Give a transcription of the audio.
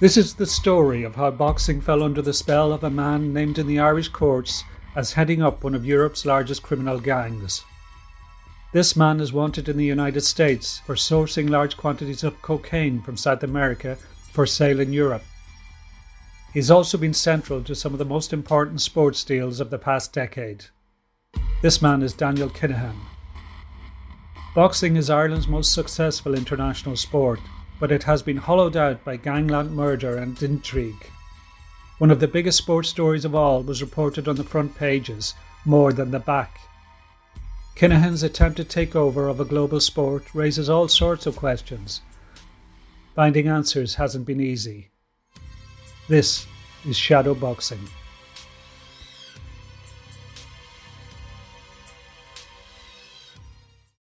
This is the story of how boxing fell under the spell of a man named in the Irish courts as heading up one of Europe's largest criminal gangs. This man is wanted in the United States for sourcing large quantities of cocaine from South America for sale in Europe. He's also been central to some of the most important sports deals of the past decade. This man is Daniel Kinahan. Boxing is Ireland's most successful international sport but it has been hollowed out by gangland murder and intrigue. One of the biggest sports stories of all was reported on the front pages, more than the back. Kinahan's attempted takeover of a global sport raises all sorts of questions. Finding answers hasn't been easy. This is Shadow Boxing.